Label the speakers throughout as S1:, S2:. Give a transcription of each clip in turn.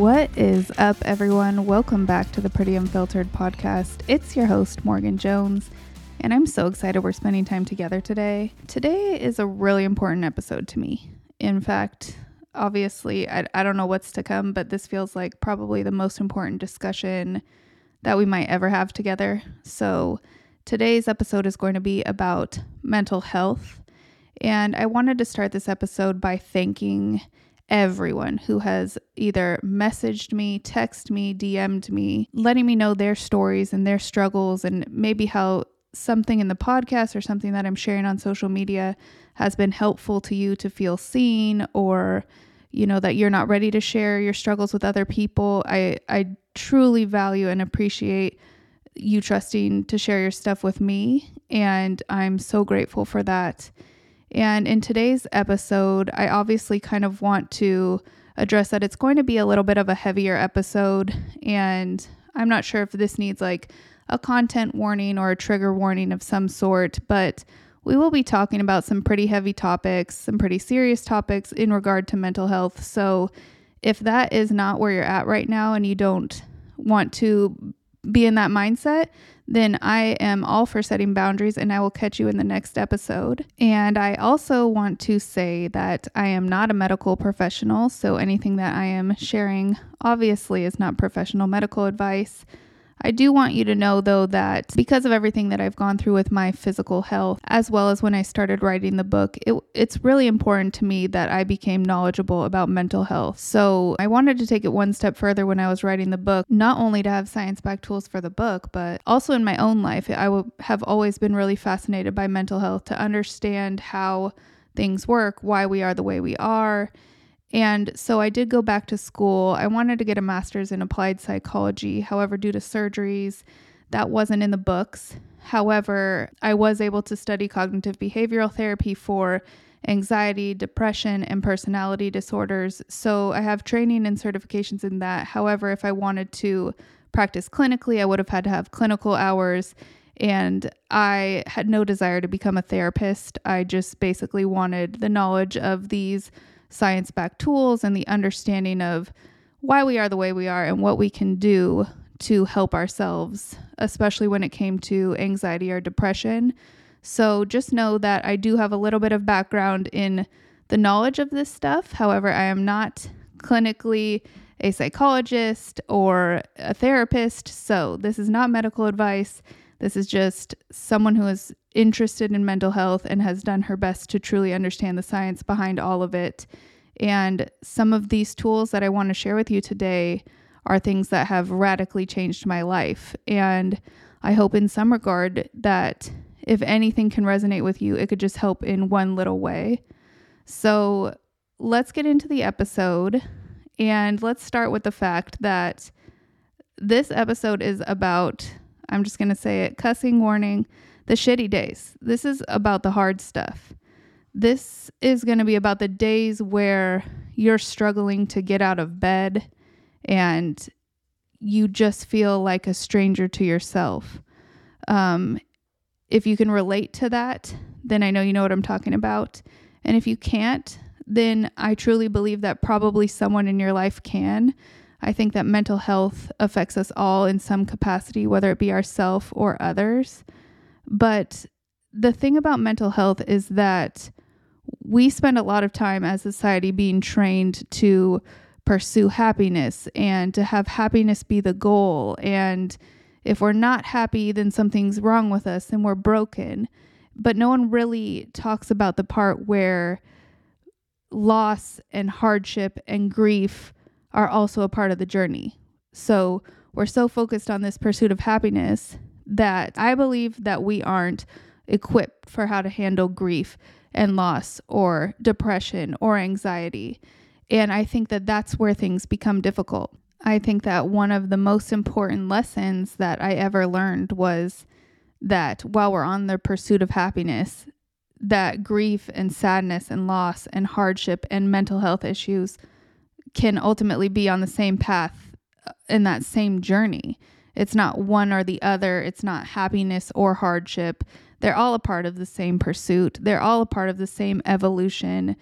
S1: What is up, everyone? Welcome back to the Pretty Unfiltered podcast. It's your host, Morgan Jones, and I'm so excited we're spending time together today. Today is a really important episode to me. In fact, obviously, I, I don't know what's to come, but this feels like probably the most important discussion that we might ever have together. So, today's episode is going to be about mental health. And I wanted to start this episode by thanking everyone who has either messaged me, texted me, DM'd me, letting me know their stories and their struggles, and maybe how something in the podcast or something that I'm sharing on social media has been helpful to you to feel seen or you know that you're not ready to share your struggles with other people. I I truly value and appreciate you trusting to share your stuff with me and I'm so grateful for that. And in today's episode, I obviously kind of want to address that it's going to be a little bit of a heavier episode. And I'm not sure if this needs like a content warning or a trigger warning of some sort, but we will be talking about some pretty heavy topics, some pretty serious topics in regard to mental health. So if that is not where you're at right now and you don't want to be in that mindset, then I am all for setting boundaries and I will catch you in the next episode. And I also want to say that I am not a medical professional, so anything that I am sharing obviously is not professional medical advice. I do want you to know, though, that because of everything that I've gone through with my physical health, as well as when I started writing the book, it, it's really important to me that I became knowledgeable about mental health. So I wanted to take it one step further when I was writing the book, not only to have science backed tools for the book, but also in my own life. I w- have always been really fascinated by mental health to understand how things work, why we are the way we are and so I did go back to school. I wanted to get a master's in applied psychology. However, due to surgeries, that wasn't in the books. However, I was able to study cognitive behavioral therapy for anxiety, depression, and personality disorders. So I have training and certifications in that. However, if I wanted to practice clinically, I would have had to have clinical hours. And I had no desire to become a therapist. I just basically wanted the knowledge of these science backed tools and the understanding of why we are the way we are and what we can do to help ourselves, especially when it came to anxiety or depression. So just know that I do have a little bit of background in the knowledge of this stuff. However, I am not clinically a psychologist or a therapist. So this is not medical advice. This is just someone who is interested in mental health and has done her best to truly understand the science behind all of it. And some of these tools that I want to share with you today are things that have radically changed my life. And I hope in some regard that if anything can resonate with you, it could just help in one little way. So let's get into the episode. And let's start with the fact that this episode is about I'm just going to say it cussing warning, the shitty days. This is about the hard stuff. This is going to be about the days where you're struggling to get out of bed and you just feel like a stranger to yourself. Um, if you can relate to that, then I know you know what I'm talking about. And if you can't, then I truly believe that probably someone in your life can. I think that mental health affects us all in some capacity, whether it be ourself or others. But the thing about mental health is that we spend a lot of time as society being trained to pursue happiness and to have happiness be the goal. And if we're not happy, then something's wrong with us and we're broken. But no one really talks about the part where loss and hardship and grief are also a part of the journey. So we're so focused on this pursuit of happiness that I believe that we aren't equipped for how to handle grief and loss or depression or anxiety. And I think that that's where things become difficult. I think that one of the most important lessons that I ever learned was that while we're on the pursuit of happiness, that grief and sadness and loss and hardship and mental health issues can ultimately be on the same path uh, in that same journey. It's not one or the other, it's not happiness or hardship. they're all a part of the same pursuit. They're all a part of the same evolution.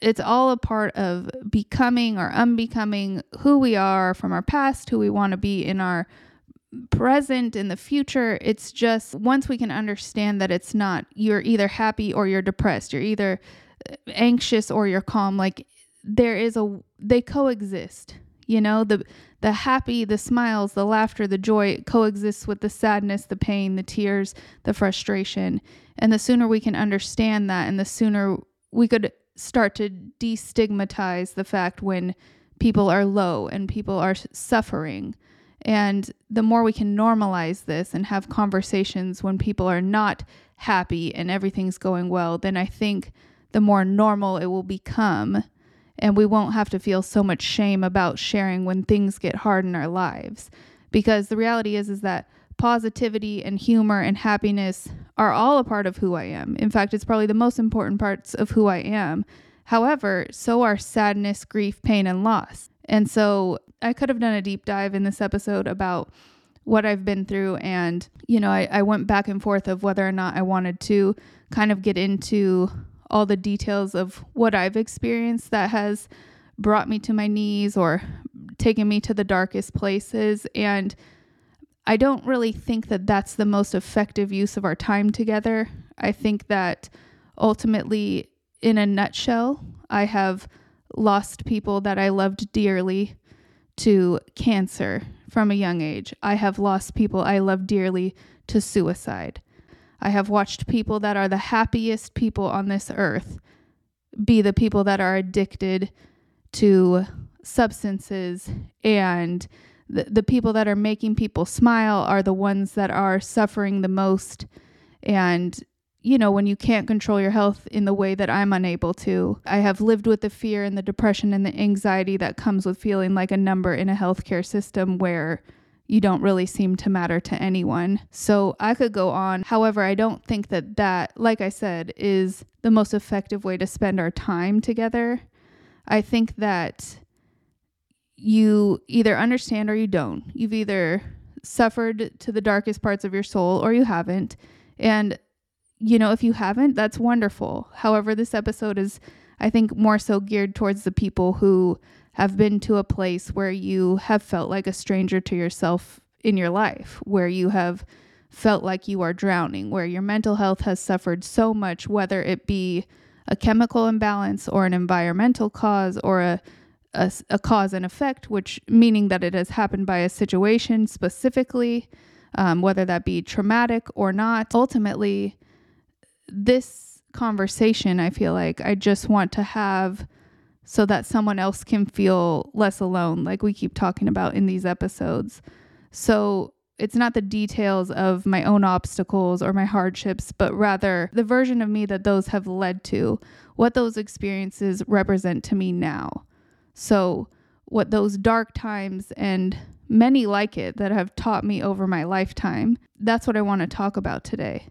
S1: It's all a part of becoming or unbecoming who we are from our past, who we want to be in our present, in the future. It's just once we can understand that it's not, you're either happy or you're depressed, you're either anxious or you're calm. Like there is a, they coexist. You know, the the happy, the smiles, the laughter, the joy coexists with the sadness, the pain, the tears, the frustration. And the sooner we can understand that and the sooner we could start to destigmatize the fact when people are low and people are suffering. And the more we can normalize this and have conversations when people are not happy and everything's going well, then I think the more normal it will become and we won't have to feel so much shame about sharing when things get hard in our lives because the reality is is that positivity and humor and happiness are all a part of who I am. In fact, it's probably the most important parts of who I am. However, so are sadness, grief, pain, and loss. And so I could have done a deep dive in this episode about what I've been through. And, you know, I, I went back and forth of whether or not I wanted to kind of get into all the details of what I've experienced that has brought me to my knees or taken me to the darkest places. And I don't really think that that's the most effective use of our time together. I think that ultimately, in a nutshell, I have lost people that I loved dearly to cancer from a young age. I have lost people I love dearly to suicide. I have watched people that are the happiest people on this earth be the people that are addicted to substances and the, the people that are making people smile are the ones that are suffering the most. And you know when you can't control your health in the way that I'm unable to I have lived with the fear and the depression and the anxiety that comes with feeling like a number in a healthcare system where you don't really seem to matter to anyone. So I could go on. However, I don't think that that, like I said, is the most effective way to spend our time together. I think that you either understand or you don't. You've either suffered to the darkest parts of your soul or you haven't. And, you know, if you haven't, that's wonderful. However, this episode is, I think, more so geared towards the people who have been to a place where you have felt like a stranger to yourself in your life, where you have felt like you are drowning, where your mental health has suffered so much, whether it be a chemical imbalance or an environmental cause or a, a, a cause and effect, which meaning that it has happened by a situation specifically, um, whether that be traumatic or not. Ultimately, this conversation, I feel like I just want to have so that someone else can feel less alone, like we keep talking about in these episodes. So it's not the details of my own obstacles or my hardships, but rather the version of me that those have led to, what those experiences represent to me now. So, what those dark times and many like it that have taught me over my lifetime, that's what I want to talk about today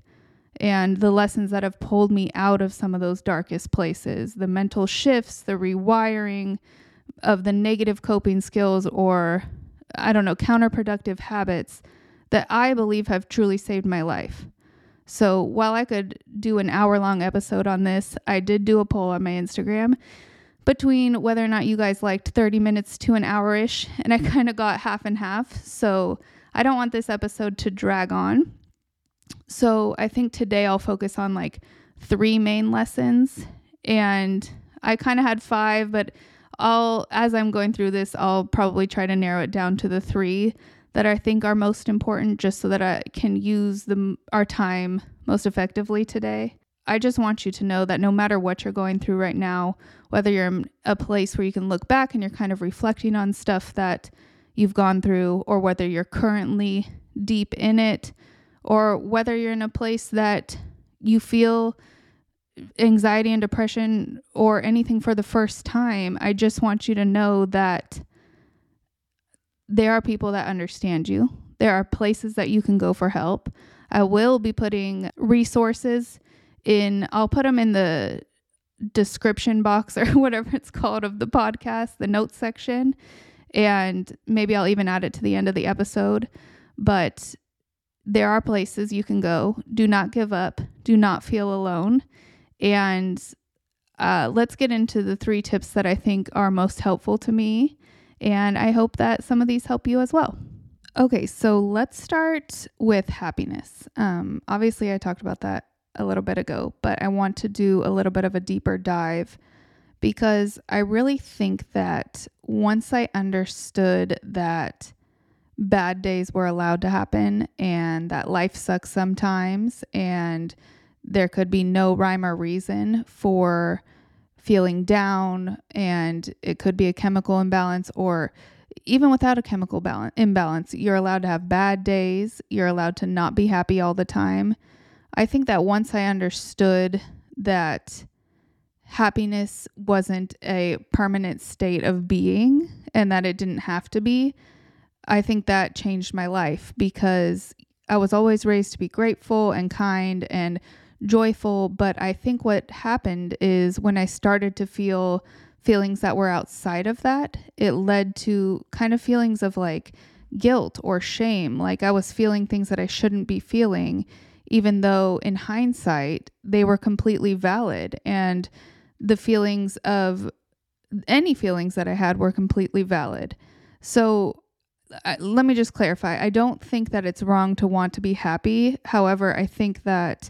S1: and the lessons that have pulled me out of some of those darkest places, the mental shifts, the rewiring of the negative coping skills or, I don't know, counterproductive habits that I believe have truly saved my life. So while I could do an hour long episode on this, I did do a poll on my Instagram between whether or not you guys liked 30 minutes to an hour ish, and I kind of got half and half. So I don't want this episode to drag on. So I think today I'll focus on like three main lessons. And I kind of had five, but I'll, as I'm going through this, I'll probably try to narrow it down to the three that I think are most important just so that I can use the, our time most effectively today. I just want you to know that no matter what you're going through right now, whether you're in a place where you can look back and you're kind of reflecting on stuff that you've gone through, or whether you're currently deep in it, or whether you're in a place that you feel anxiety and depression or anything for the first time, I just want you to know that there are people that understand you. There are places that you can go for help. I will be putting resources in, I'll put them in the description box or whatever it's called of the podcast, the notes section. And maybe I'll even add it to the end of the episode. But there are places you can go. Do not give up. Do not feel alone. And uh, let's get into the three tips that I think are most helpful to me. And I hope that some of these help you as well. Okay, so let's start with happiness. Um, obviously, I talked about that a little bit ago, but I want to do a little bit of a deeper dive because I really think that once I understood that bad days were allowed to happen and that life sucks sometimes and there could be no rhyme or reason for feeling down and it could be a chemical imbalance or even without a chemical balance imbalance you're allowed to have bad days you're allowed to not be happy all the time. I think that once i understood that happiness wasn't a permanent state of being and that it didn't have to be I think that changed my life because I was always raised to be grateful and kind and joyful. But I think what happened is when I started to feel feelings that were outside of that, it led to kind of feelings of like guilt or shame. Like I was feeling things that I shouldn't be feeling, even though in hindsight, they were completely valid. And the feelings of any feelings that I had were completely valid. So let me just clarify. I don't think that it's wrong to want to be happy. However, I think that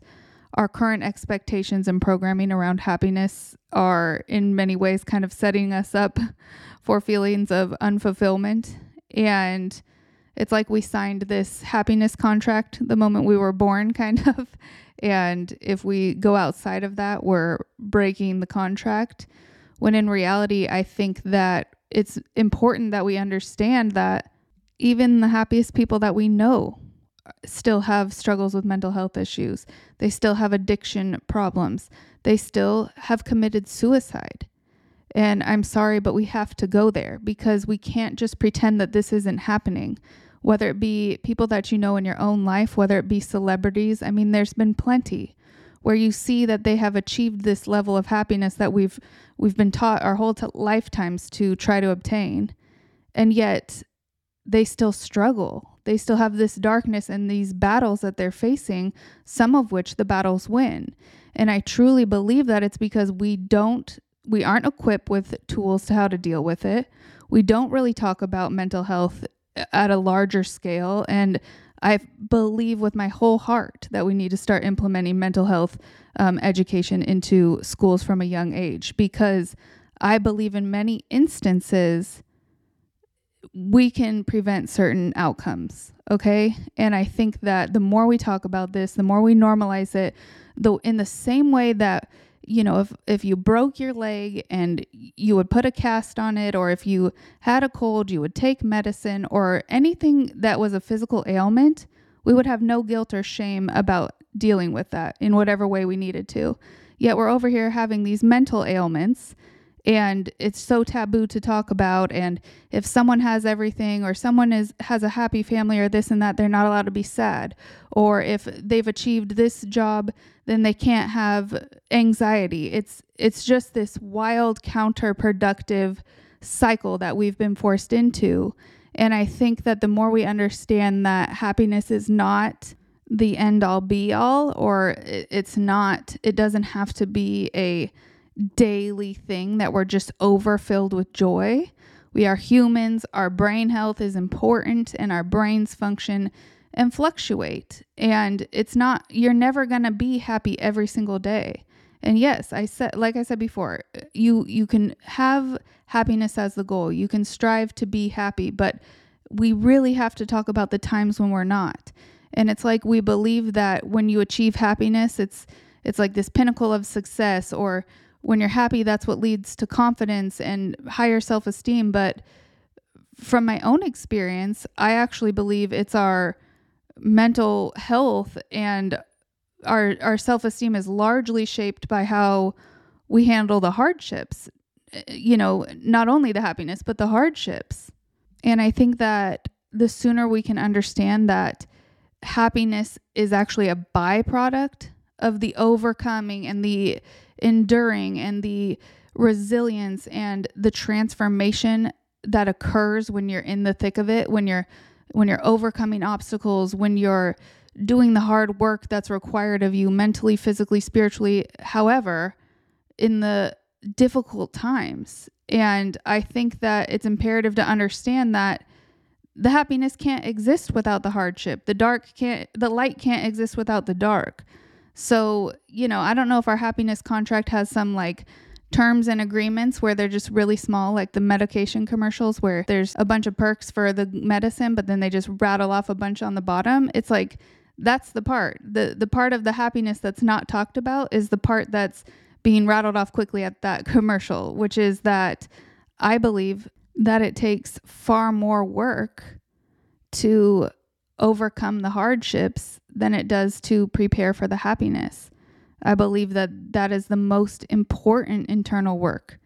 S1: our current expectations and programming around happiness are in many ways kind of setting us up for feelings of unfulfillment. And it's like we signed this happiness contract the moment we were born, kind of. And if we go outside of that, we're breaking the contract. When in reality, I think that it's important that we understand that even the happiest people that we know still have struggles with mental health issues. They still have addiction problems. They still have committed suicide. And I'm sorry, but we have to go there because we can't just pretend that this isn't happening. Whether it be people that you know in your own life, whether it be celebrities, I mean, there's been plenty where you see that they have achieved this level of happiness that we've we've been taught our whole t- lifetimes to try to obtain. And yet they still struggle. They still have this darkness and these battles that they're facing, some of which the battles win. And I truly believe that it's because we don't, we aren't equipped with tools to how to deal with it. We don't really talk about mental health at a larger scale. And I believe with my whole heart that we need to start implementing mental health um, education into schools from a young age because I believe in many instances we can prevent certain outcomes. Okay. And I think that the more we talk about this, the more we normalize it, though, in the same way that, you know, if, if you broke your leg and you would put a cast on it, or if you had a cold, you would take medicine, or anything that was a physical ailment, we would have no guilt or shame about dealing with that in whatever way we needed to. Yet we're over here having these mental ailments and it's so taboo to talk about and if someone has everything or someone is has a happy family or this and that they're not allowed to be sad. Or if they've achieved this job then they can't have anxiety. It's it's just this wild counterproductive cycle that we've been forced into. And i think that the more we understand that happiness is not the end all be all or it's not it doesn't have to be a daily thing that we're just overfilled with joy. We are humans, our brain health is important, and our brains function and fluctuate. And it's not, you're never going to be happy every single day. And yes, I said like I said before, you you can have happiness as the goal. You can strive to be happy, but we really have to talk about the times when we're not. And it's like we believe that when you achieve happiness, it's it's like this pinnacle of success or when you're happy, that's what leads to confidence and higher self esteem. But from my own experience, I actually believe it's our mental health and our our self esteem is largely shaped by how we handle the hardships. Eh, you know, not only the happiness, but the hardships. And I think that the sooner we can understand that happiness is actually a byproduct of the overcoming and the enduring and the resilience and the transformation that occurs when you're in the thick of it, when you're when you're overcoming obstacles, when you're doing the hard work that's required of you mentally, physically, spiritually, however, in the difficult times. And I think that it's imperative to understand that the happiness can't exist without the hardship. The dark can't the light can't exist without the dark. So, you know, I don't know if our happiness contract has some like terms and agreements where they're just really small, like the medication commercials where there's a bunch of perks for the medicine, but then they just rattle off a bunch on the bottom. It's like that's the part. The the part of the happiness that's not talked about is the part that's being rattled off quickly at that commercial, which is that I believe that it takes far more work to overcome the hardships than it does to prepare for the happiness. I believe that that is the most important internal work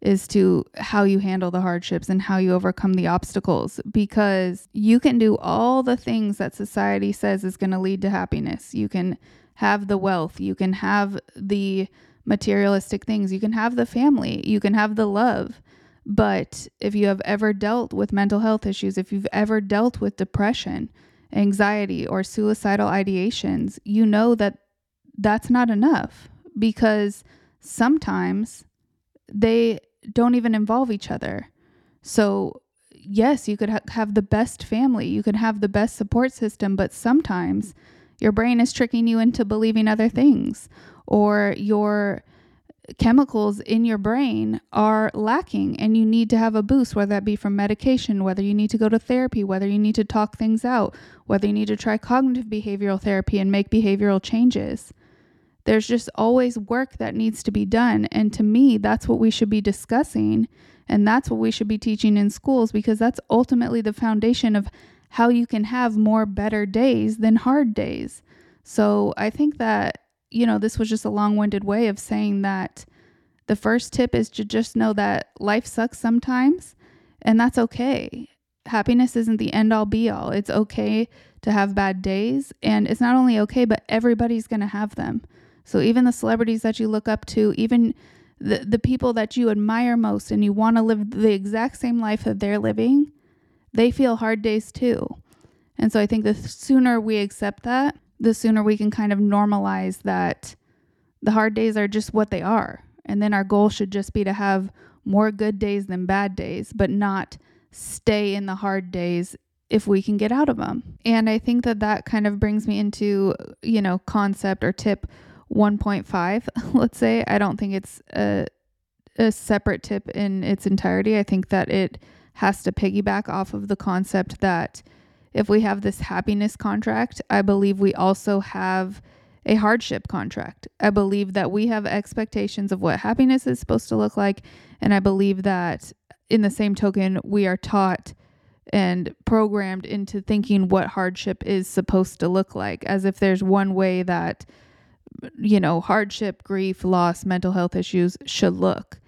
S1: is to how you handle the hardships and how you overcome the obstacles because you can do all the things that society says is going to lead to happiness. You can have the wealth, you can have the materialistic things, you can have the family, you can have the love. But if you have ever dealt with mental health issues, if you've ever dealt with depression, anxiety, or suicidal ideations, you know that that's not enough because sometimes they don't even involve each other. So, yes, you could ha- have the best family, you could have the best support system, but sometimes your brain is tricking you into believing other things or your chemicals in your brain are lacking and you need to have a boost, whether that be from medication, whether you need to go to therapy, whether you need to talk things out, whether you need to try cognitive behavioral therapy and make behavioral changes. There's just always work that needs to be done. And to me, that's what we should be discussing. And that's what we should be teaching in schools because that's ultimately the foundation of how you can have more better days than hard days. So I think that you know, this was just a long winded way of saying that the first tip is to just know that life sucks sometimes, and that's okay. Happiness isn't the end all be all. It's okay to have bad days, and it's not only okay, but everybody's going to have them. So even the celebrities that you look up to, even the, the people that you admire most and you want to live the exact same life that they're living, they feel hard days too. And so I think the sooner we accept that, the sooner we can kind of normalize that the hard days are just what they are. And then our goal should just be to have more good days than bad days, but not stay in the hard days if we can get out of them. And I think that that kind of brings me into, you know, concept or tip 1.5, let's say. I don't think it's a, a separate tip in its entirety. I think that it has to piggyback off of the concept that if we have this happiness contract, I believe we also have a hardship contract. I believe that we have expectations of what happiness is supposed to look like. And I believe that in the same token, we are taught and programmed into thinking what hardship is supposed to look like, as if there's one way that, you know, hardship, grief, loss, mental health issues should look.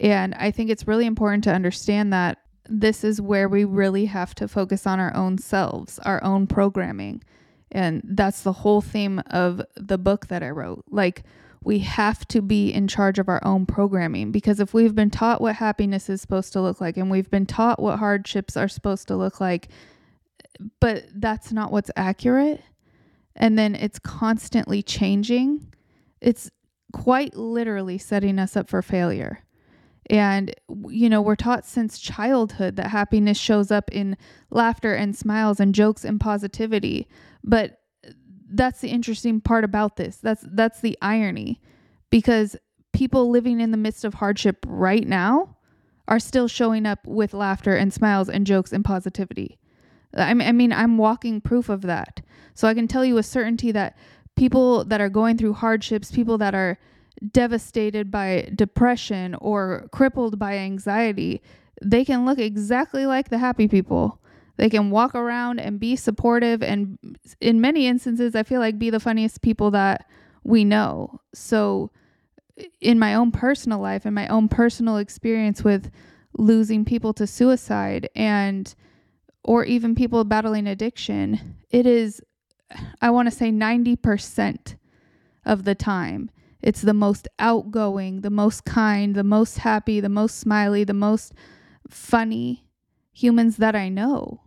S1: And I think it's really important to understand that this is where we really have to focus on our own selves, our own programming. And that's the whole theme of the book that I wrote. Like, we have to be in charge of our own programming because if we've been taught what happiness is supposed to look like and we've been taught what hardships are supposed to look like, but that's not what's accurate, and then it's constantly changing, it's quite literally setting us up for failure. And, you know, we're taught since childhood that happiness shows up in laughter and smiles and jokes and positivity. But that's the interesting part about this. That's that's the irony because people living in the midst of hardship right now are still showing up with laughter and smiles and jokes and positivity. I mean, I'm walking proof of that. So I can tell you with certainty that people that are going through hardships, people that are devastated by depression or crippled by anxiety, they can look exactly like the happy people. They can walk around and be supportive, and in many instances, I feel like be the funniest people that we know. So, in my own personal life, and my own personal experience with losing people to suicide and or even people battling addiction, it is, I want to say 90% of the time, it's the most outgoing, the most kind, the most happy, the most smiley, the most funny humans that I know.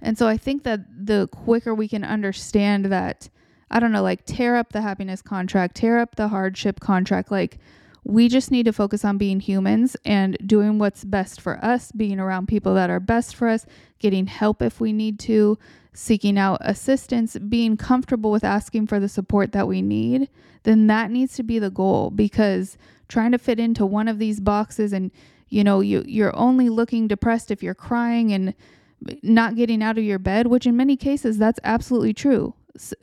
S1: And so I think that the quicker we can understand that, I don't know, like tear up the happiness contract, tear up the hardship contract, like we just need to focus on being humans and doing what's best for us, being around people that are best for us, getting help if we need to, seeking out assistance, being comfortable with asking for the support that we need, then that needs to be the goal because trying to fit into one of these boxes and you know you you're only looking depressed if you're crying and not getting out of your bed, which in many cases that's absolutely true.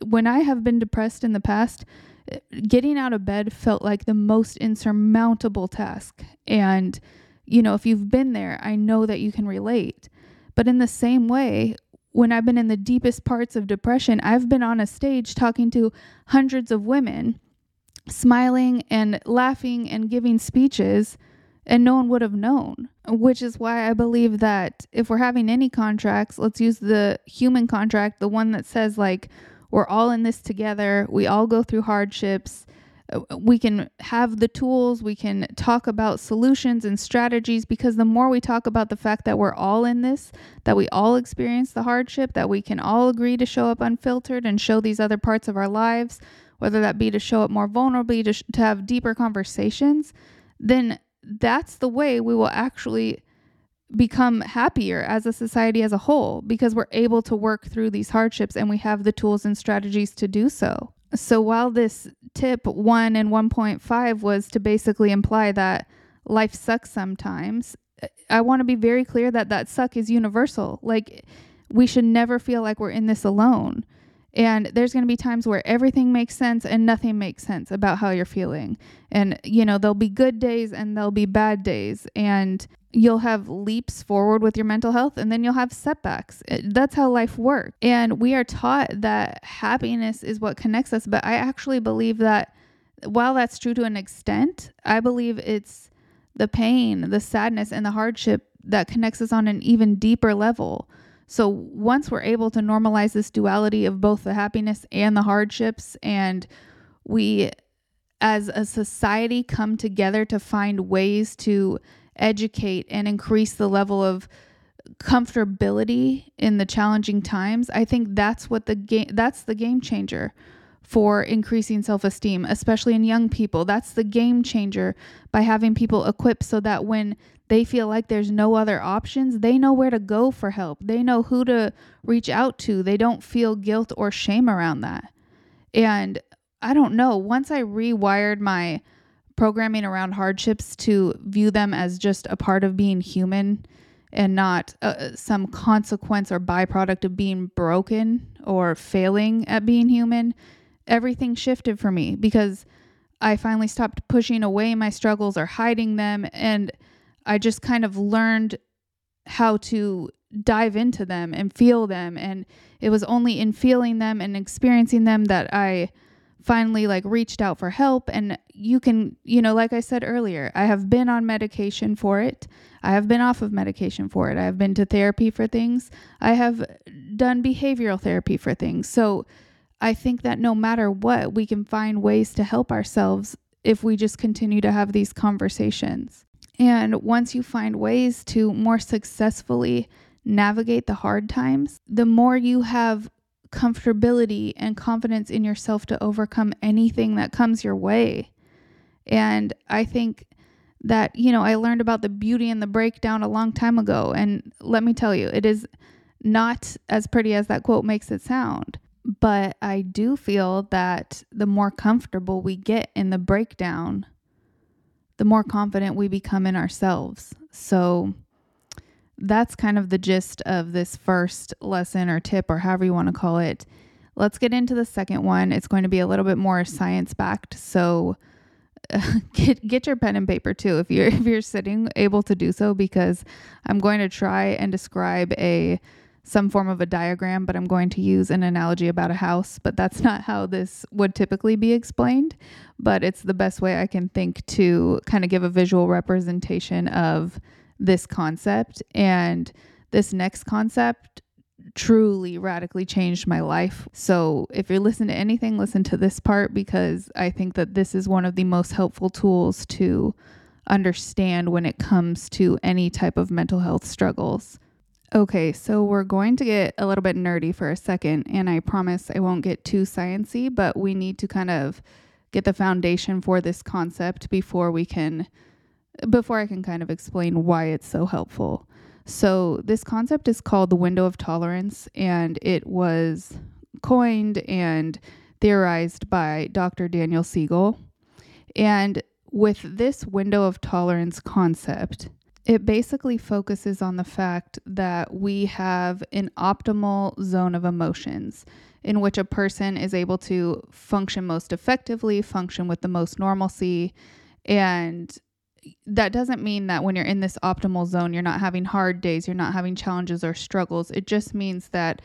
S1: When I have been depressed in the past, eh, getting out of bed felt like the most insurmountable task. And, you know, if you've been there, I know that you can relate. But in the same way, when I've been in the deepest parts of depression, I've been on a stage talking to hundreds of women, smiling and laughing and giving speeches, and no one would have known. Which is why I believe that if we're having any contracts, let's use the human contract, the one that says, like, we're all in this together. We all go through hardships. Uh, we can have the tools, we can talk about solutions and strategies because the more we talk about the fact that we're all in this, that we all experience the hardship, that we can all agree to show up unfiltered and show these other parts of our lives, whether that be to show up more vulnerably, to, sh- to have deeper conversations, then that's the way we will actually become happier as a society as a whole because we're able to work through these hardships and we have the tools and strategies to do so. So while this tip 1 and 1.5 was to basically imply that life sucks sometimes, I want to be very clear that that suck is universal. Like we should never feel like we're in this alone. And there's going to be times where everything makes sense and nothing makes sense about how you're feeling. And, you know, there'll be good days and there'll be bad days. And you'll have leaps forward with your mental health and then you'll have setbacks. That's how life works. And we are taught that happiness is what connects us. But I actually believe that while that's true to an extent, I believe it's the pain, the sadness, and the hardship that connects us on an even deeper level. So once we're able to normalize this duality of both the happiness and the hardships, and we as a society come together to find ways to educate and increase the level of comfortability in the challenging times, I think that's what the game that's the game changer for increasing self-esteem, especially in young people. That's the game changer by having people equipped so that when they feel like there's no other options, they know where to go for help. They know who to reach out to. They don't feel guilt or shame around that. And I don't know, once I rewired my programming around hardships to view them as just a part of being human and not uh, some consequence or byproduct of being broken or failing at being human, everything shifted for me because I finally stopped pushing away my struggles or hiding them and I just kind of learned how to dive into them and feel them. And it was only in feeling them and experiencing them that I finally like reached out for help. And you can you know like i said earlier i have been on medication for it. I have been off of medication for it. I have been to therapy for things. I have done behavioral therapy for things. So i think that no matter what we can find ways to help ourselves if we just continue to have these conversations and once you find ways to more successfully navigate the hard times, the more you have comfortability and confidence in yourself to overcome anything that comes your way. And I think that, you know, I learned about the beauty and the breakdown a long time ago. And let me tell you, it is not as pretty as that quote makes it sound. But I do feel that the more comfortable we get in the breakdown, the more confident we become in ourselves. So that's kind of the gist of this first lesson or tip or however you want to call it. Let's get into the second one. It's going to be a little bit more science backed. So get get your pen and paper too if you're if you're sitting able to do so because I'm going to try and describe a some form of a diagram, but I'm going to use an analogy about a house. But that's not how this would typically be explained. But it's the best way I can think to kind of give a visual representation of this concept. And this next concept truly radically changed my life. So if you're listening to anything, listen to this part because I think that this is one of the most helpful tools to understand when it comes to any type of mental health struggles. Okay, so we're going to get a little bit nerdy for a second, and I promise I won't get too sciency, but we need to kind of get the foundation for this concept before we can before I can kind of explain why it's so helpful. So, this concept is called the window of tolerance, and it was coined and theorized by Dr. Daniel Siegel. And with this window of tolerance concept, it basically focuses on the fact that we have an optimal zone of emotions in which a person is able to function most effectively, function with the most normalcy, and that doesn't mean that when you're in this optimal zone, you're not having hard days, you're not having challenges or struggles. It just means that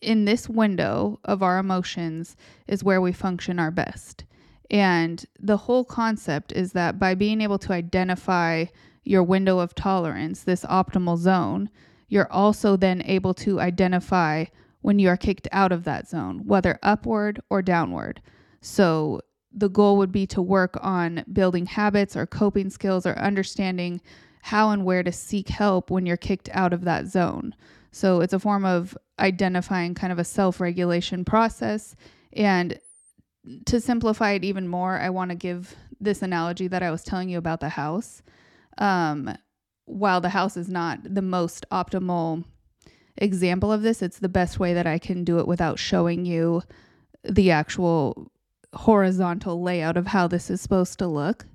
S1: in this window of our emotions is where we function our best. And the whole concept is that by being able to identify your window of tolerance, this optimal zone, you're also then able to identify when you are kicked out of that zone, whether upward or downward. So the goal would be to work on building habits or coping skills or understanding how and where to seek help when you're kicked out of that zone. So it's a form of identifying kind of a self regulation process. And to simplify it even more, I want to give this analogy that I was telling you about the house. Um, while the house is not the most optimal example of this, it's the best way that I can do it without showing you the actual horizontal layout of how this is supposed to look.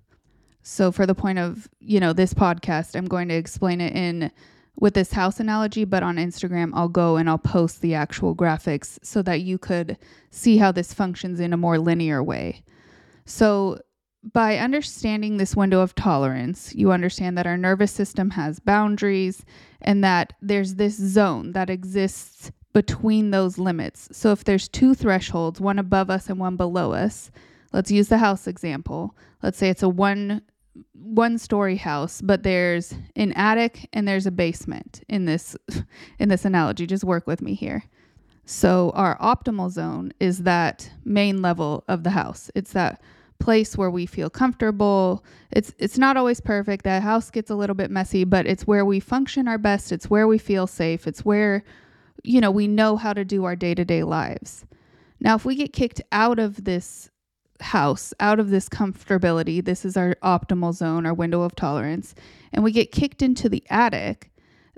S1: So for the point of, you know, this podcast, I'm going to explain it in with this house analogy, but on Instagram I'll go and I'll post the actual graphics so that you could see how this functions in a more linear way. So by understanding this window of tolerance, you understand that our nervous system has boundaries and that there's this zone that exists between those limits. So if there's two thresholds, one above us and one below us, let's use the house example. Let's say it's a one one story house, but there's an attic and there's a basement in this in this analogy. Just work with me here. So our optimal zone is that main level of the house. It's that place where we feel comfortable. It's it's not always perfect. That house gets a little bit messy, but it's where we function our best. It's where we feel safe. It's where you know, we know how to do our day to day lives. Now, if we get kicked out of this house, out of this comfortability, this is our optimal zone, our window of tolerance, and we get kicked into the attic,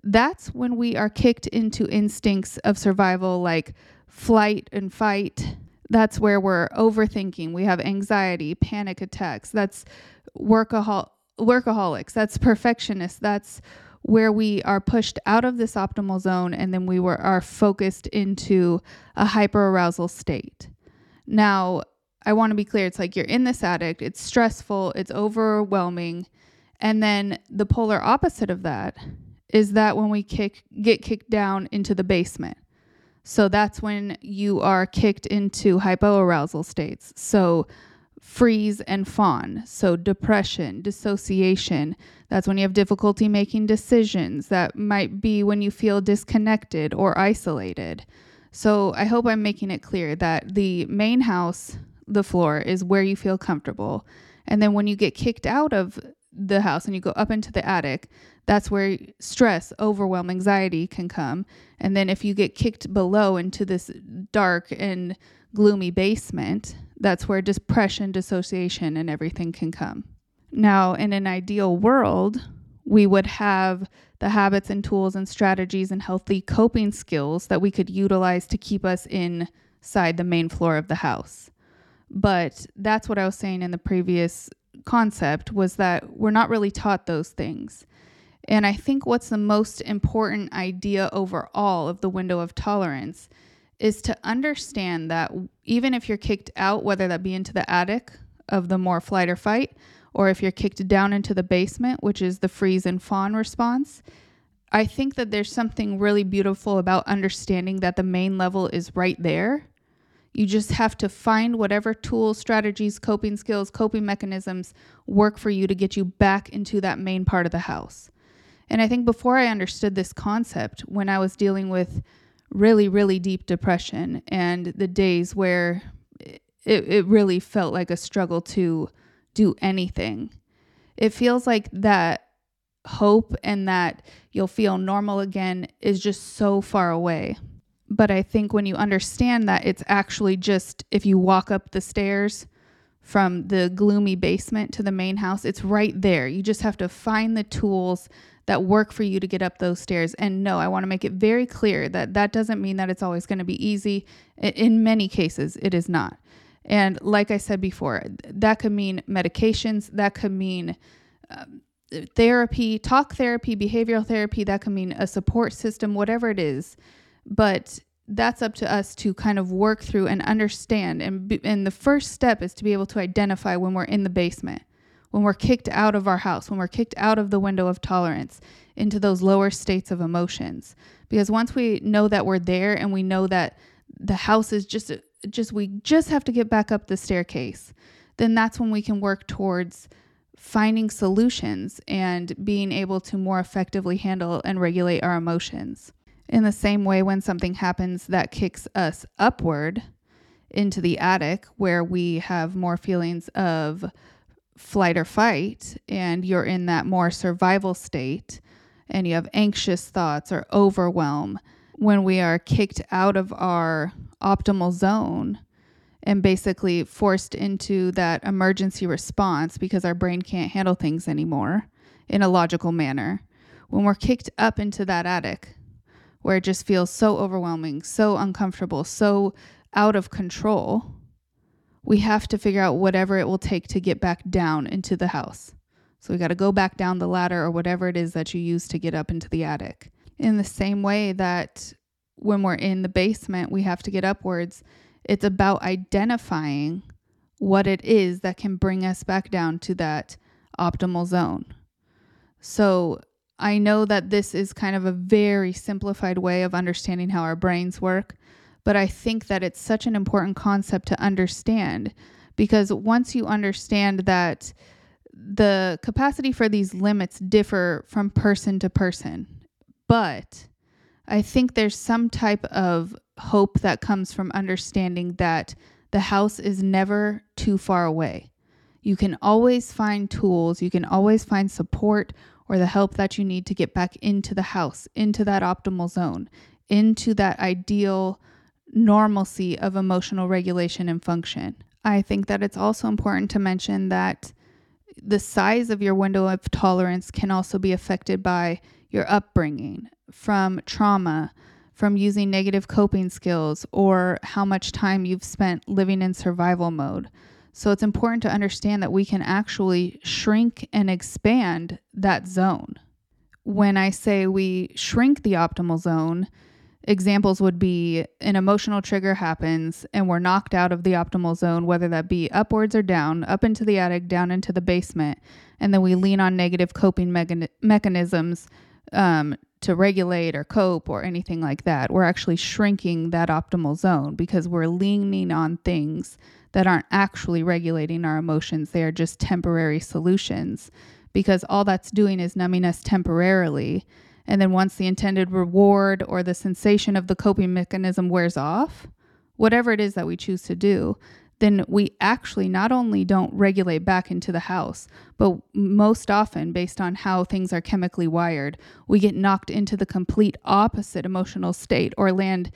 S1: that's when we are kicked into instincts of survival like flight and fight. That's where we're overthinking. We have anxiety, panic attacks. That's workahol- workaholics. That's perfectionists. That's where we are pushed out of this optimal zone and then we were are focused into a hyperarousal state. Now, I want to be clear, it's like you're in this addict, it's stressful, it's overwhelming, and then the polar opposite of that is that when we kick get kicked down into the basement. So that's when you are kicked into hypoarousal states. So freeze and fawn. So, depression, dissociation, that's when you have difficulty making decisions. That might be when you feel disconnected or isolated. So, I hope I'm making it clear that the main house, the floor, is where you feel comfortable. And then when you get kicked out of the house and you go up into the attic, that's where stress, overwhelm, anxiety can come. And then if you get kicked below into this dark and gloomy basement, that's where depression, dissociation, and everything can come. Now, in an ideal world, we would have the habits and tools and strategies and healthy coping skills that we could utilize to keep us inside the main floor of the house. But that's what I was saying in the previous concept was that we're not really taught those things. And I think what's the most important idea overall of the window of tolerance is to understand that even if you're kicked out, whether that be into the attic of the more flight or fight, or if you're kicked down into the basement, which is the freeze and fawn response, I think that there's something really beautiful about understanding that the main level is right there. You just have to find whatever tools, strategies, coping skills, coping mechanisms work for you to get you back into that main part of the house. And I think before I understood this concept, when I was dealing with really, really deep depression and the days where it, it really felt like a struggle to do anything. It feels like that hope and that you'll feel normal again is just so far away. But I think when you understand that it's actually just if you walk up the stairs from the gloomy basement to the main house, it's right there. You just have to find the tools that work for you to get up those stairs. And no, I want to make it very clear that that doesn't mean that it's always going to be easy. In many cases, it is not. And like I said before, that could mean medications, that could mean um, therapy, talk therapy, behavioral therapy, that could mean a support system, whatever it is. But that's up to us to kind of work through and understand. And, and the first step is to be able to identify when we're in the basement, when we're kicked out of our house, when we're kicked out of the window of tolerance into those lower states of emotions. Because once we know that we're there and we know that the house is just just we just have to get back up the staircase, then that's when we can work towards finding solutions and being able to more effectively handle and regulate our emotions. In the same way, when something happens that kicks us upward into the attic, where we have more feelings of flight or fight, and you're in that more survival state, and you have anxious thoughts or overwhelm, when we are kicked out of our optimal zone and basically forced into that emergency response because our brain can't handle things anymore in a logical manner. When we're kicked up into that attic where it just feels so overwhelming, so uncomfortable, so out of control, we have to figure out whatever it will take to get back down into the house. So we got to go back down the ladder or whatever it is that you use to get up into the attic. In the same way that when we're in the basement, we have to get upwards. It's about identifying what it is that can bring us back down to that optimal zone. So I know that this is kind of a very simplified way of understanding how our brains work, but I think that it's such an important concept to understand because once you understand that the capacity for these limits differ from person to person, but I think there's some type of hope that comes from understanding that the house is never too far away. You can always find tools, you can always find support or the help that you need to get back into the house, into that optimal zone, into that ideal normalcy of emotional regulation and function. I think that it's also important to mention that the size of your window of tolerance can also be affected by your upbringing, from trauma, from using negative coping skills, or how much time you've spent living in survival mode. So it's important to understand that we can actually shrink and expand that zone. When I say we shrink the optimal zone, examples would be an emotional trigger happens and we're knocked out of the optimal zone, whether that be upwards or down, up into the attic, down into the basement, and then we lean on negative coping mechanisms um, to regulate or cope or anything like that. We're actually shrinking that optimal zone because we're leaning on things that aren't actually regulating our emotions. They are just temporary solutions because all that's doing is numbing us temporarily. And then once the intended reward or the sensation of the coping mechanism wears off, whatever it is that we choose to do, then we actually not only don't regulate back into the house, but most often, based on how things are chemically wired, we get knocked into the complete opposite emotional state or land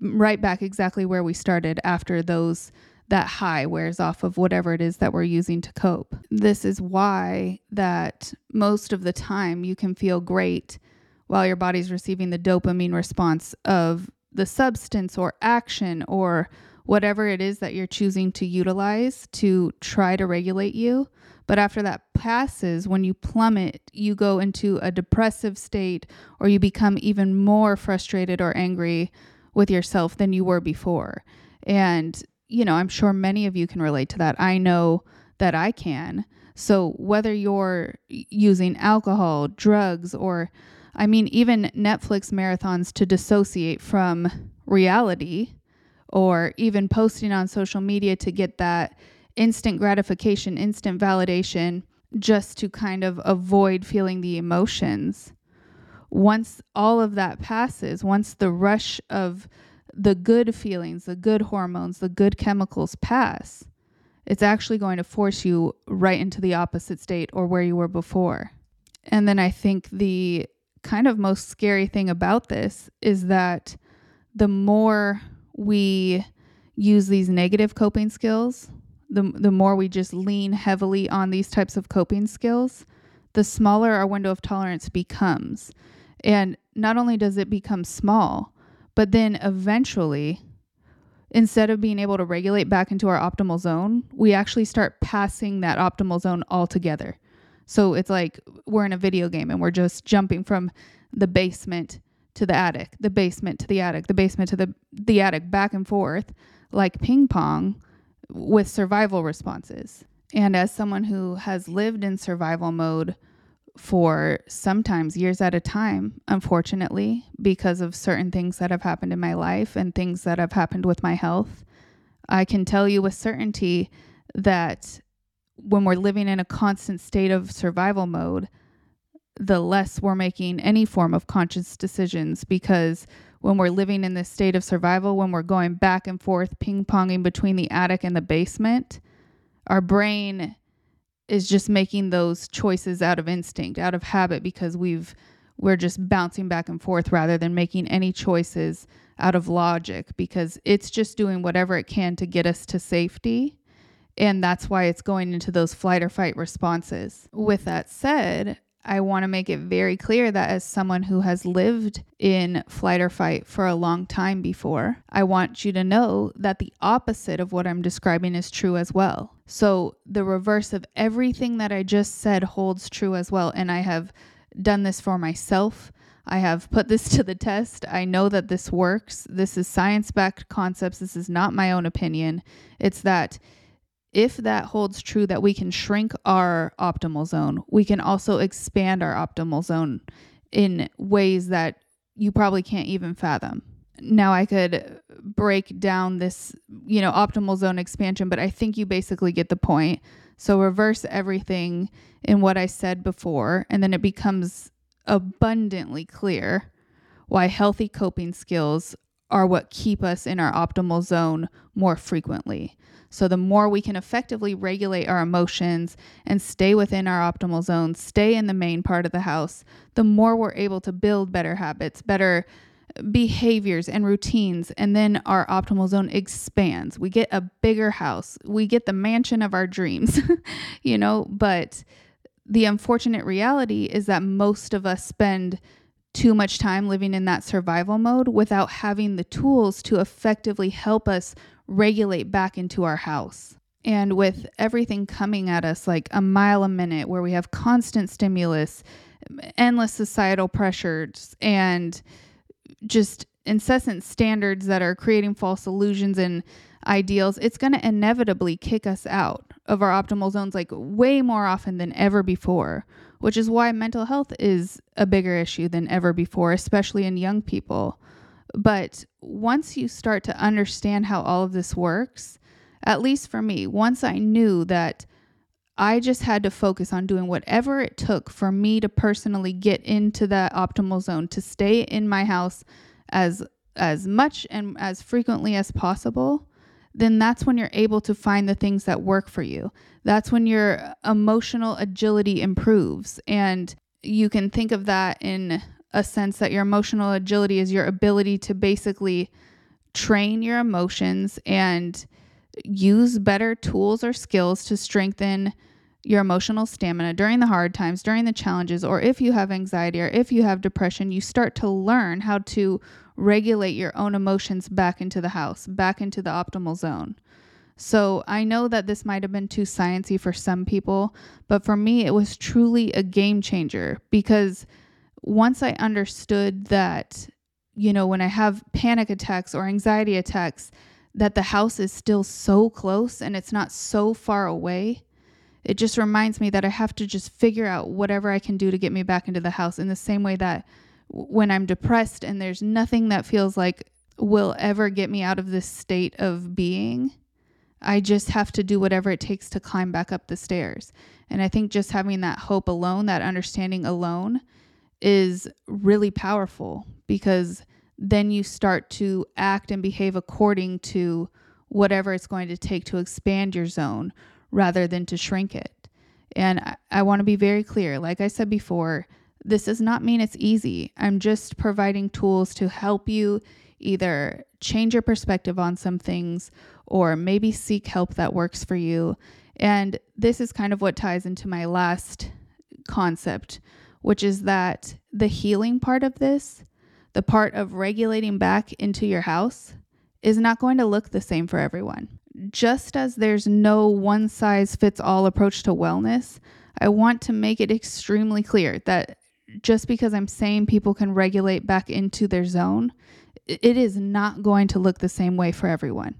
S1: right back exactly where we started after those that high wears off of whatever it is that we're using to cope. This is why that most of the time you can feel great while your body's receiving the dopamine response of the substance or action or whatever it is that you're choosing to utilize to try to regulate you. But after that passes, when you plummet, you go into a depressive state or you become even more frustrated or angry with yourself than you were before. And, you know, I'm sure many of you can relate to that. I know that I can. So whether you're using alcohol, drugs, or I mean, even Netflix marathons to dissociate from reality, or even posting on social media to get that instant gratification, instant validation, just to kind of avoid feeling the emotions. Once all of that passes, once the rush of the good feelings, the good hormones, the good chemicals pass, it's actually going to force you right into the opposite state or where you were before. And then I think the kind of most scary thing about this is that the more we use these negative coping skills, the, the more we just lean heavily on these types of coping skills, the smaller our window of tolerance becomes. And not only does it become small, but then eventually, instead of being able to regulate back into our optimal zone, we actually start passing that optimal zone altogether. So it's like we're in a video game and we're just jumping from the basement to the attic, the basement to the attic, the basement to the the attic back and forth like ping pong with survival responses. And as someone who has lived in survival mode for sometimes years at a time, unfortunately, because of certain things that have happened in my life and things that have happened with my health, I can tell you with certainty that when we're living in a constant state of survival mode, the less we're making any form of conscious decisions because when we're living in this state of survival, when we're going back and forth, ping ponging between the attic and the basement, our brain is just making those choices out of instinct, out of habit, because we've we're just bouncing back and forth rather than making any choices out of logic because it's just doing whatever it can to get us to safety. And that's why it's going into those flight or fight responses. With that said, I want to make it very clear that as someone who has lived in flight or fight for a long time before, I want you to know that the opposite of what I'm describing is true as well. So, the reverse of everything that I just said holds true as well. And I have done this for myself. I have put this to the test. I know that this works. This is science backed concepts. This is not my own opinion. It's that if that holds true that we can shrink our optimal zone, we can also expand our optimal zone in ways that you probably can't even fathom. Now I could break down this, you know, optimal zone expansion, but I think you basically get the point. So reverse everything in what I said before, and then it becomes abundantly clear why healthy coping skills are what keep us in our optimal zone more frequently. So, the more we can effectively regulate our emotions and stay within our optimal zone, stay in the main part of the house, the more we're able to build better habits, better behaviors and routines. And then our optimal zone expands. We get a bigger house, we get the mansion of our dreams, you know. But the unfortunate reality is that most of us spend too much time living in that survival mode without having the tools to effectively help us regulate back into our house. And with everything coming at us like a mile a minute, where we have constant stimulus, endless societal pressures, and just incessant standards that are creating false illusions and ideals, it's going to inevitably kick us out of our optimal zones like way more often than ever before, which is why mental health is a bigger issue than ever before, especially in young people. But once you start to understand how all of this works, at least for me, once I knew that I just had to focus on doing whatever it took for me to personally get into that optimal zone, to stay in my house as as much and as frequently as possible, then that's when you're able to find the things that work for you. That's when your emotional agility improves and you can think of that in a sense that your emotional agility is your ability to basically train your emotions and use better tools or skills to strengthen your emotional stamina during the hard times, during the challenges, or if you have anxiety or if you have depression, you start to learn how to regulate your own emotions back into the house, back into the optimal zone. So I know that this might have been too sciency for some people, but for me it was truly a game changer because once I understood that, you know, when I have panic attacks or anxiety attacks, that the house is still so close and it's not so far away, it just reminds me that I have to just figure out whatever I can do to get me back into the house in the same way that when I'm depressed and there's nothing that feels like will ever get me out of this state of being. I just have to do whatever it takes to climb back up the stairs. And I think just having that hope alone, that understanding alone, is really powerful because then you start to act and behave according to whatever it's going to take to expand your zone rather than to shrink it. And I, I want to be very clear. Like I said before, this does not mean it's easy. I'm just providing tools to help you either change your perspective on some things or maybe seek help that works for you. And this is kind of what ties into my last concept, which is that the healing part of this, the part of regulating back into your house, is not going to look the same for everyone. Just as there's no one size fits all approach to wellness, I want to make it extremely clear that just because I'm saying people can regulate back into their zone, it is not going to look the same way for everyone.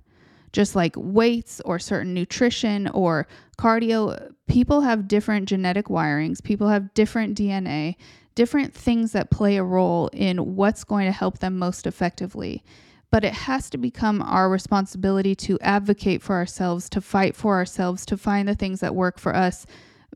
S1: Just like weights or certain nutrition or cardio, people have different genetic wirings, people have different DNA, different things that play a role in what's going to help them most effectively. But it has to become our responsibility to advocate for ourselves, to fight for ourselves, to find the things that work for us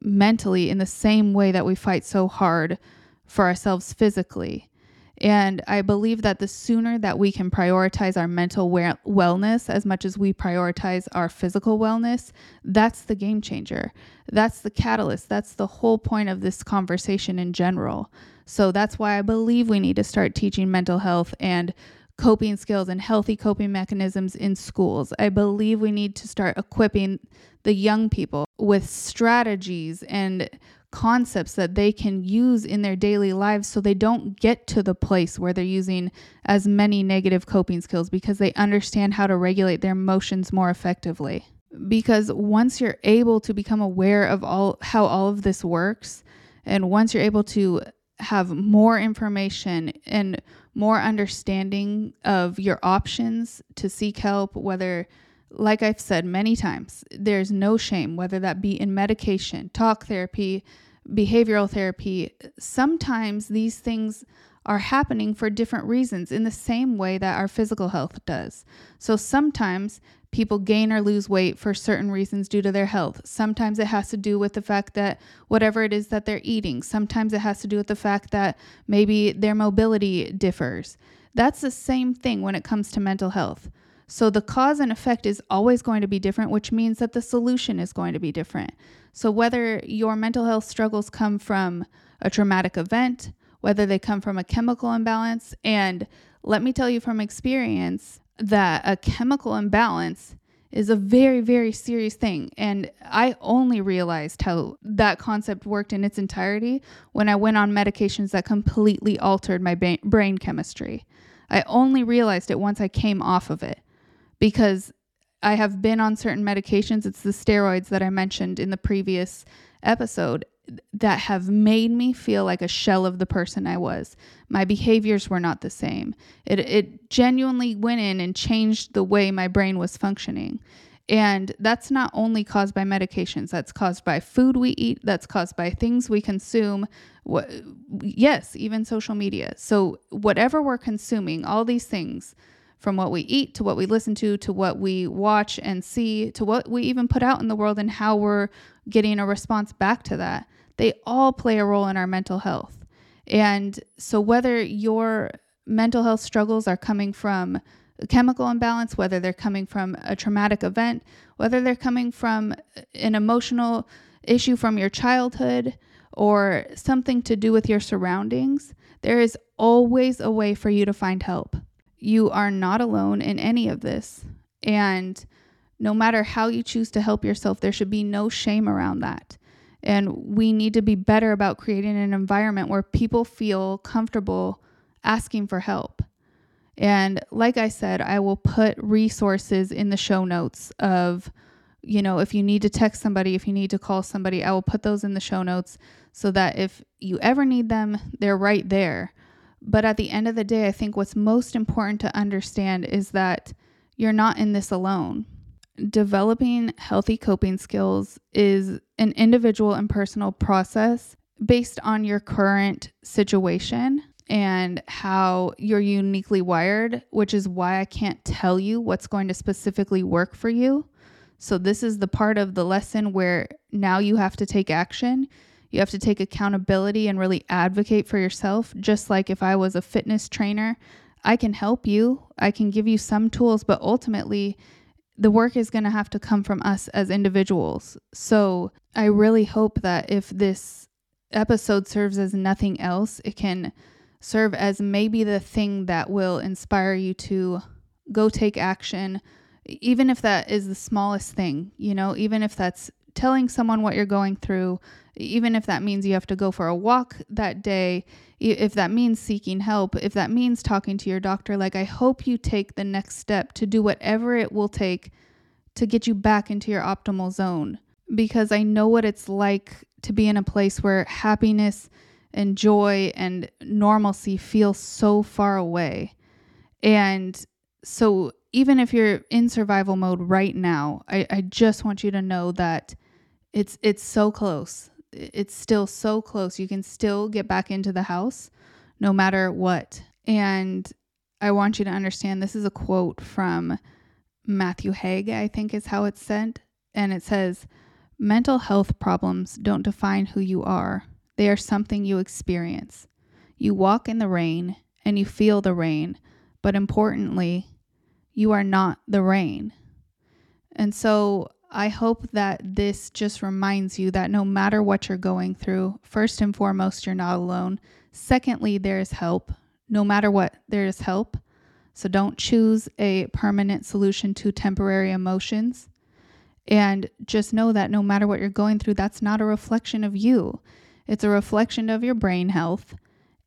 S1: mentally in the same way that we fight so hard for ourselves physically. And I believe that the sooner that we can prioritize our mental wellness as much as we prioritize our physical wellness, that's the game changer. That's the catalyst. That's the whole point of this conversation in general. So that's why I believe we need to start teaching mental health and coping skills and healthy coping mechanisms in schools. I believe we need to start equipping the young people with strategies and concepts that they can use in their daily lives so they don't get to the place where they're using as many negative coping skills because they understand how to regulate their emotions more effectively. Because once you're able to become aware of all how all of this works and once you're able to have more information and more understanding of your options to seek help whether like I've said many times, there's no shame, whether that be in medication, talk therapy, behavioral therapy. Sometimes these things are happening for different reasons in the same way that our physical health does. So sometimes people gain or lose weight for certain reasons due to their health. Sometimes it has to do with the fact that whatever it is that they're eating, sometimes it has to do with the fact that maybe their mobility differs. That's the same thing when it comes to mental health. So the cause and effect is always going to be different, which means that the solution is going to be different. So whether your mental health struggles come from a traumatic event, whether they come from a chemical imbalance, and let me tell you from experience that a chemical imbalance is a very, very serious thing. And I only realized how that concept worked in its entirety when I went on medications that completely altered my brain chemistry. I only realized it once I came off of it because I have been on certain medications. It's the steroids that I mentioned in the previous episode that have made me feel like a shell of the person I was. My behaviors were not the same. It, it genuinely went in and changed the way my brain was functioning. And that's not only caused by medications, that's caused by food we eat, that's caused by things we consume. Yes, even social media. So, whatever we're consuming, all these things from what we eat to what we listen to to what we watch and see to what we even put out in the world and how we're getting a response back to that. They all play a role in our mental health. And so, whether your mental health struggles are coming from a chemical imbalance, whether they're coming from a traumatic event, whether they're coming from an emotional issue from your childhood or something to do with your surroundings, there is always a way for you to find help. You are not alone in any of this. And no matter how you choose to help yourself, there should be no shame around that. And we need to be better about creating an environment where people feel comfortable asking for help. And like I said, I will put resources in the show notes of, you know, if you need to text somebody, if you need to call somebody, I will put those in the show notes so that if you ever need them, they're right there. But at the end of the day, I think what's most important to understand is that you're not in this alone. Developing healthy coping skills is an individual and personal process based on your current situation and how you're uniquely wired, which is why I can't tell you what's going to specifically work for you. So, this is the part of the lesson where now you have to take action. You have to take accountability and really advocate for yourself. Just like if I was a fitness trainer, I can help you, I can give you some tools, but ultimately, the work is going to have to come from us as individuals. So I really hope that if this episode serves as nothing else, it can serve as maybe the thing that will inspire you to go take action, even if that is the smallest thing, you know, even if that's telling someone what you're going through, even if that means you have to go for a walk that day, if that means seeking help, if that means talking to your doctor, like I hope you take the next step to do whatever it will take to get you back into your optimal zone. Because I know what it's like to be in a place where happiness and joy and normalcy feel so far away. And so, even if you're in survival mode right now, I, I just want you to know that it's it's so close. It's still so close. You can still get back into the house no matter what. And I want you to understand this is a quote from Matthew Haig, I think is how it's said. And it says, Mental health problems don't define who you are, they are something you experience. You walk in the rain and you feel the rain, but importantly, you are not the rain. And so I hope that this just reminds you that no matter what you're going through, first and foremost, you're not alone. Secondly, there is help. No matter what, there is help. So don't choose a permanent solution to temporary emotions. And just know that no matter what you're going through, that's not a reflection of you. It's a reflection of your brain health.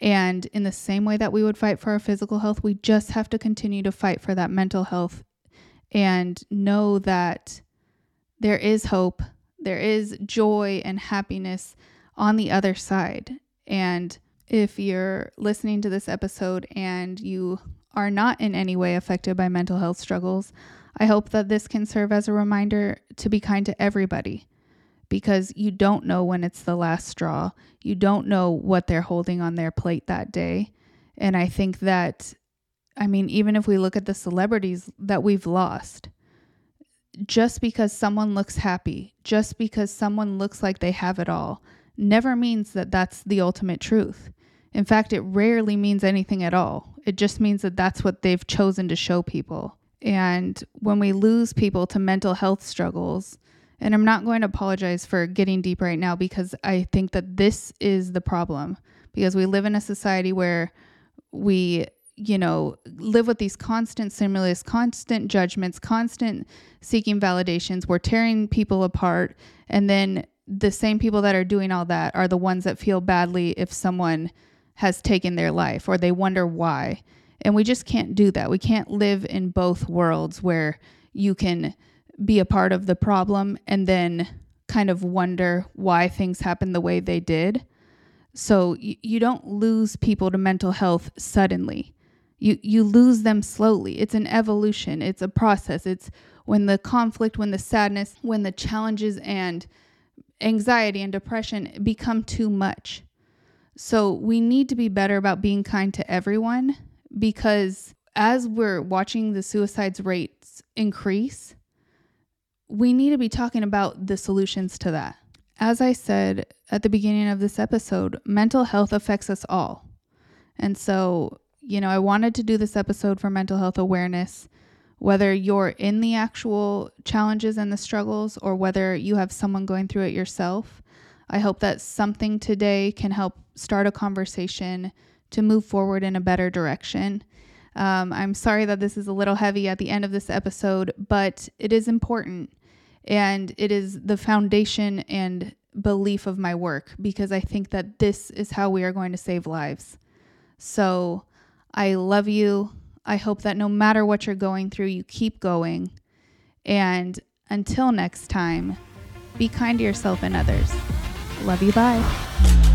S1: And in the same way that we would fight for our physical health, we just have to continue to fight for that mental health and know that there is hope, there is joy and happiness on the other side. And if you're listening to this episode and you are not in any way affected by mental health struggles, I hope that this can serve as a reminder to be kind to everybody because you don't know when it's the last straw. You don't know what they're holding on their plate that day. And I think that, I mean, even if we look at the celebrities that we've lost, just because someone looks happy, just because someone looks like they have it all, never means that that's the ultimate truth. In fact, it rarely means anything at all. It just means that that's what they've chosen to show people. And when we lose people to mental health struggles, and I'm not going to apologize for getting deep right now because I think that this is the problem because we live in a society where we you know, live with these constant stimulus, constant judgments, constant seeking validations. We're tearing people apart. And then the same people that are doing all that are the ones that feel badly if someone has taken their life or they wonder why. And we just can't do that. We can't live in both worlds where you can be a part of the problem and then kind of wonder why things happen the way they did. So you, you don't lose people to mental health suddenly you you lose them slowly. It's an evolution. It's a process. It's when the conflict when the sadness when the challenges and anxiety and depression become too much. So we need to be better about being kind to everyone because as we're watching the suicides rates increase we need to be talking about the solutions to that. As i said at the beginning of this episode mental health affects us all. And so you know, I wanted to do this episode for mental health awareness, whether you're in the actual challenges and the struggles or whether you have someone going through it yourself. I hope that something today can help start a conversation to move forward in a better direction. Um, I'm sorry that this is a little heavy at the end of this episode, but it is important and it is the foundation and belief of my work because I think that this is how we are going to save lives. So, I love you. I hope that no matter what you're going through, you keep going. And until next time, be kind to yourself and others. Love you. Bye.